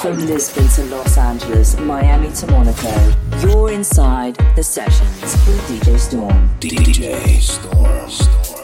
From Lisbon to Los Angeles, Miami to Monaco, you're inside the sessions with DJ Storm. DJ Storm.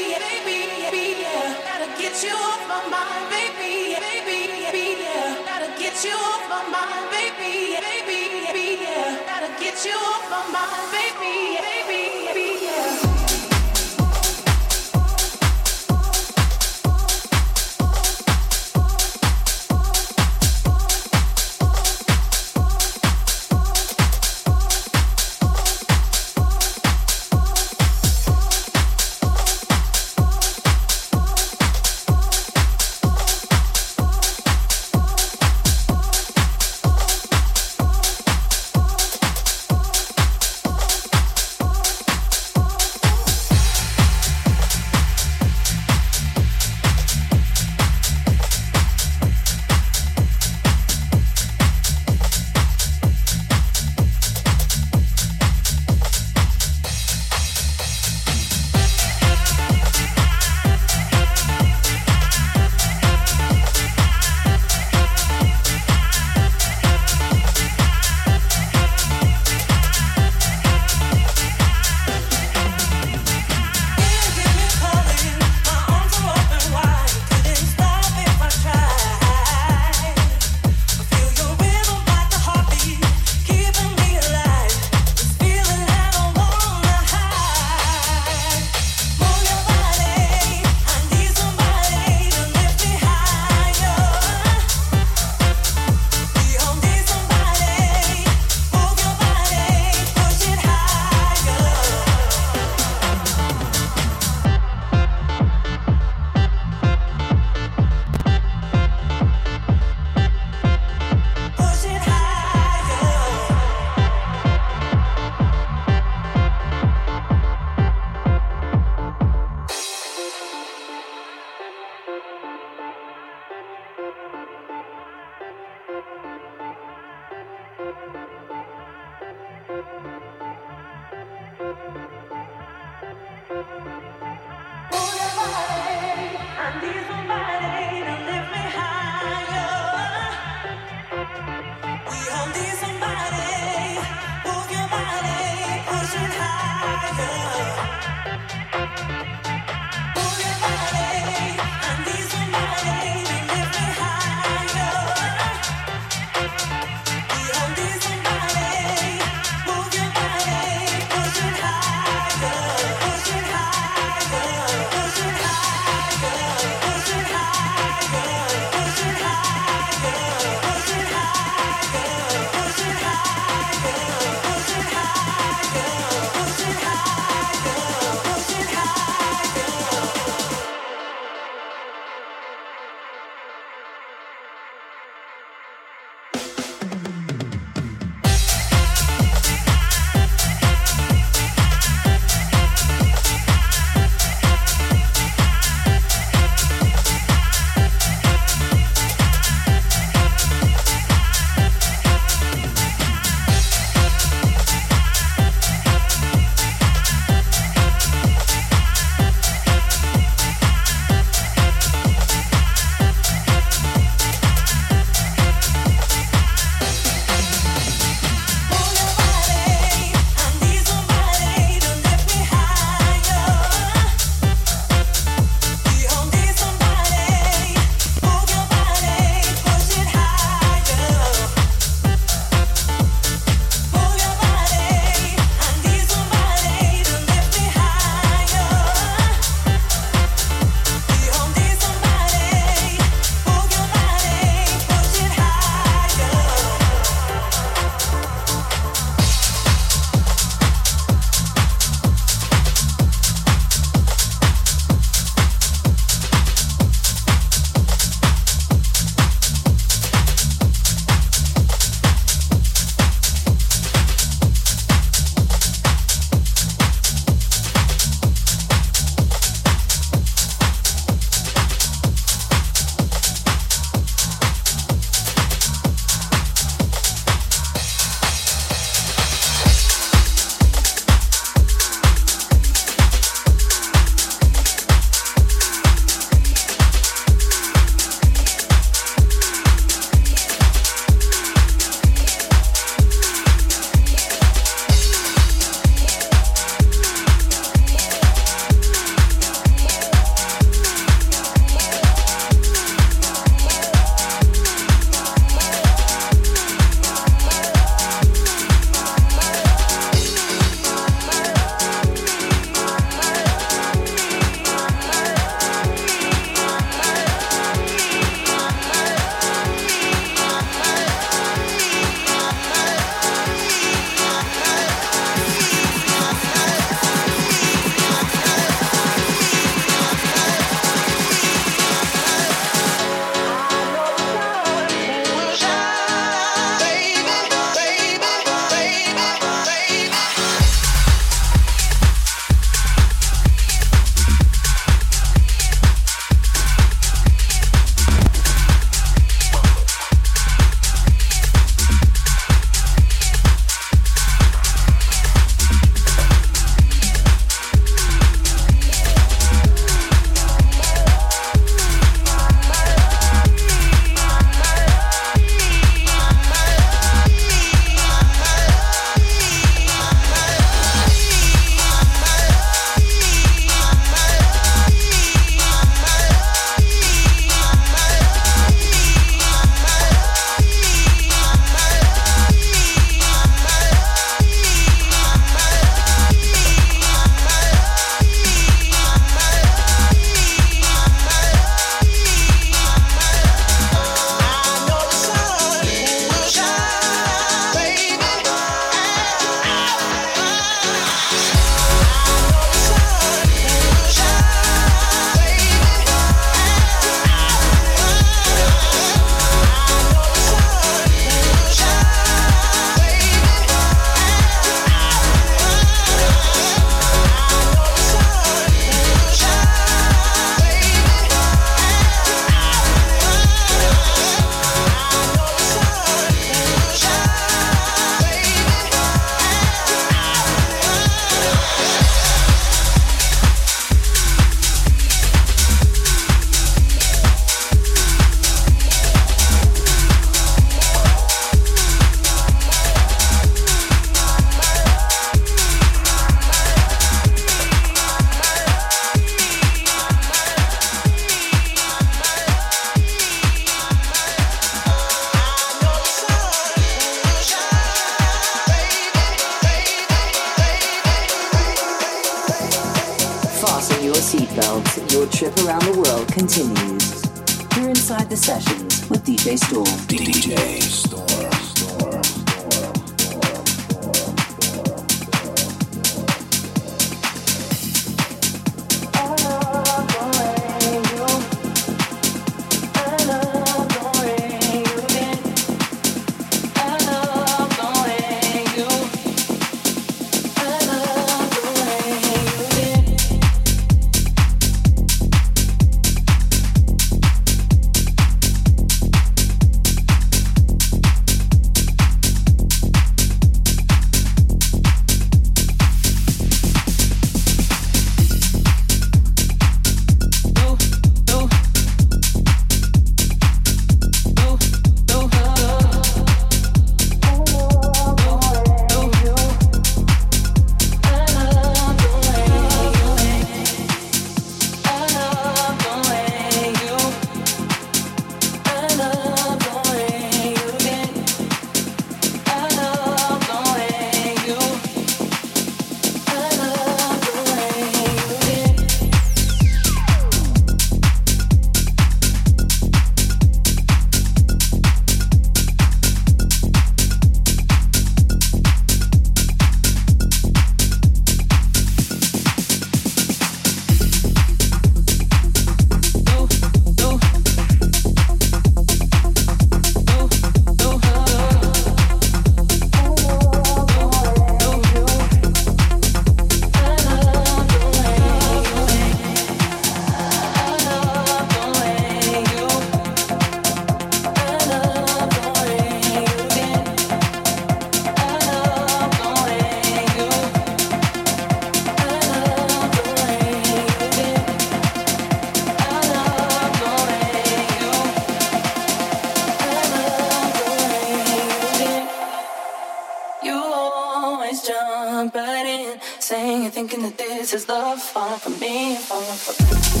thinking that this is love, falling for me, falling for me.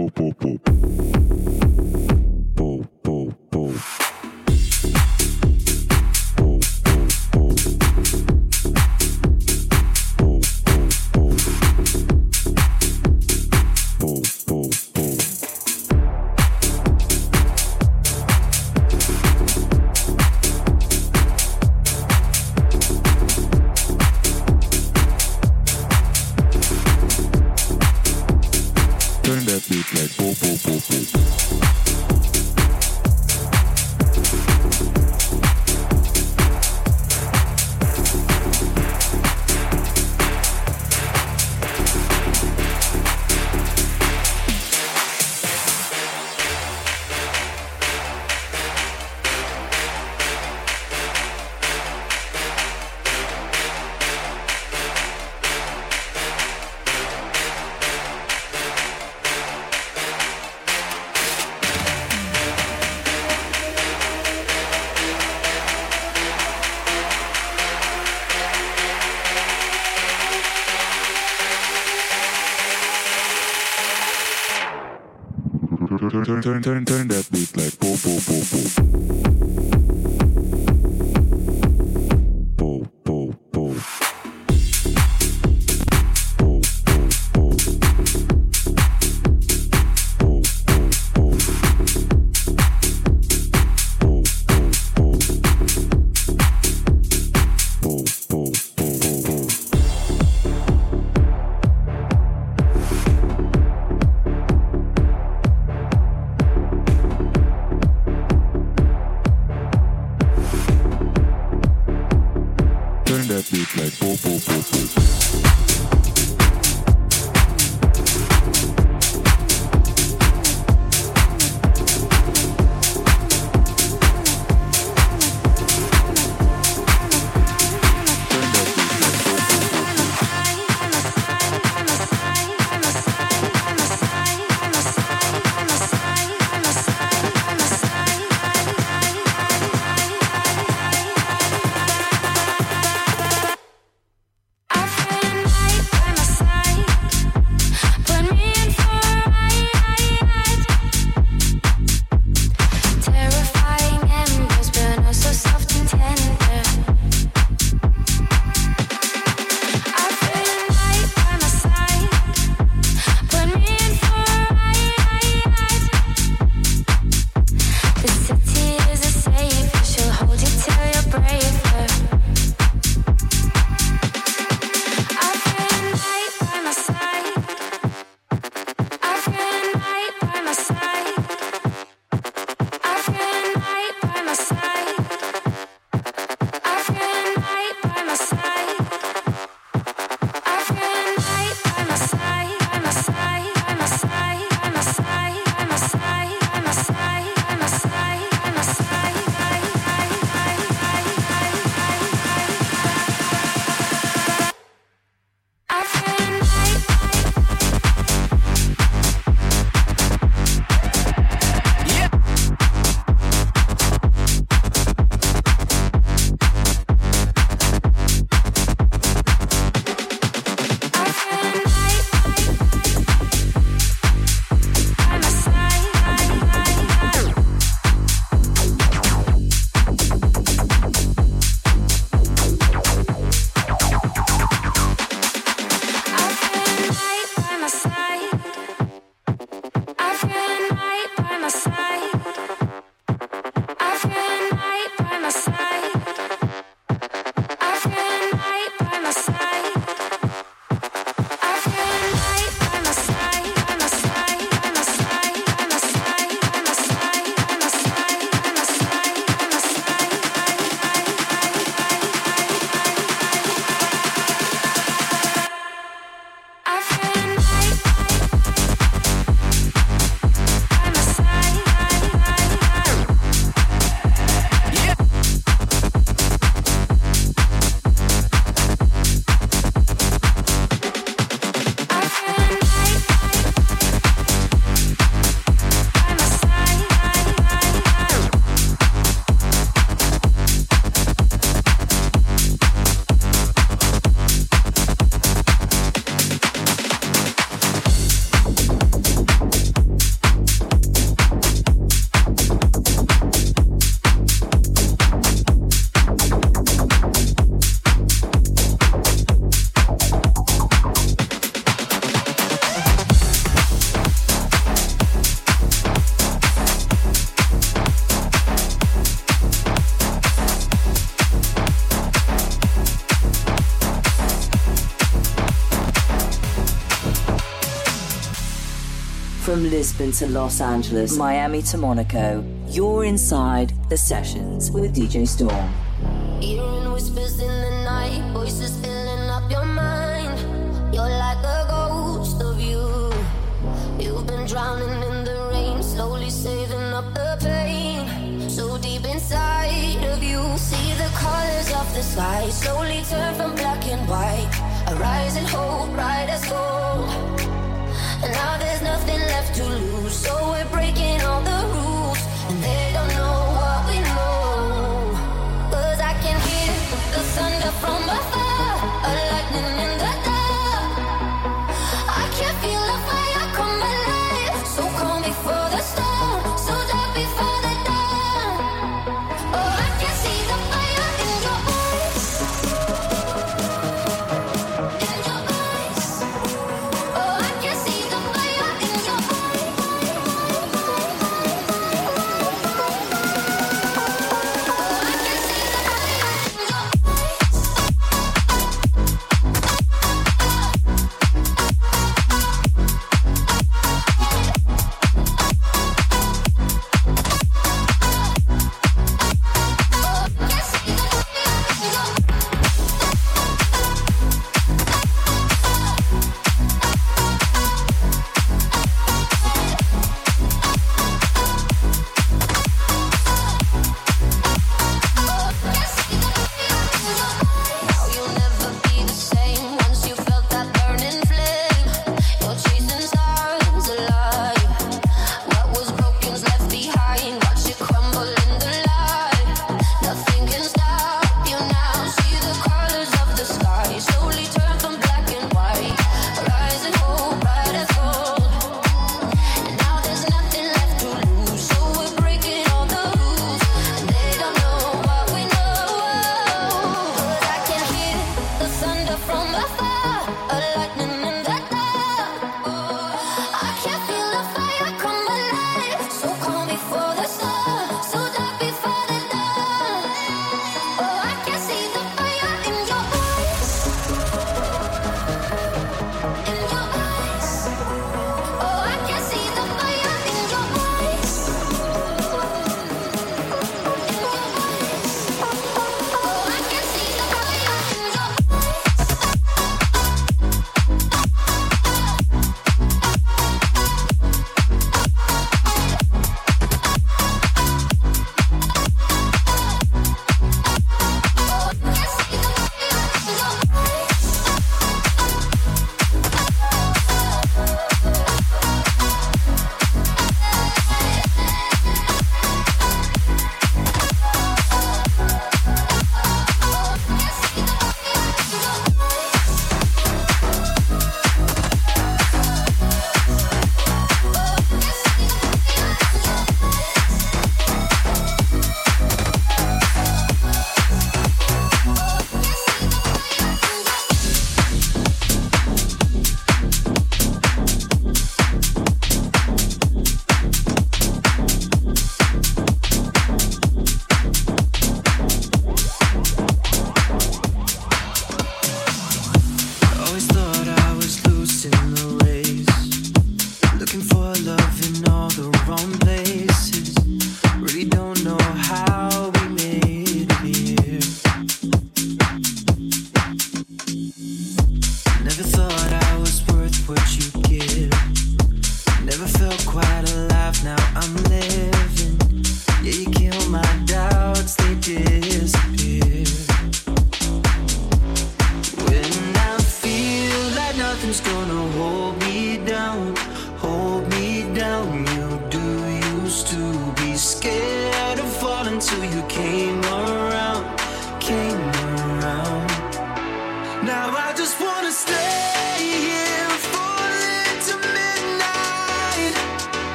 Like po po Turn turn turn From Lisbon to Los Angeles, Miami to Monaco, you're inside the sessions with DJ Storm. Hearing whispers in the night, voices filling up your mind. You're like a ghost of you. You've been drowning in the rain, slowly saving up the pain. So deep inside of you, see the colors of the sky slowly turn from black and white. A rising hope, bright as gold.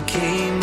You came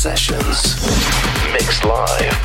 sessions. Mixed live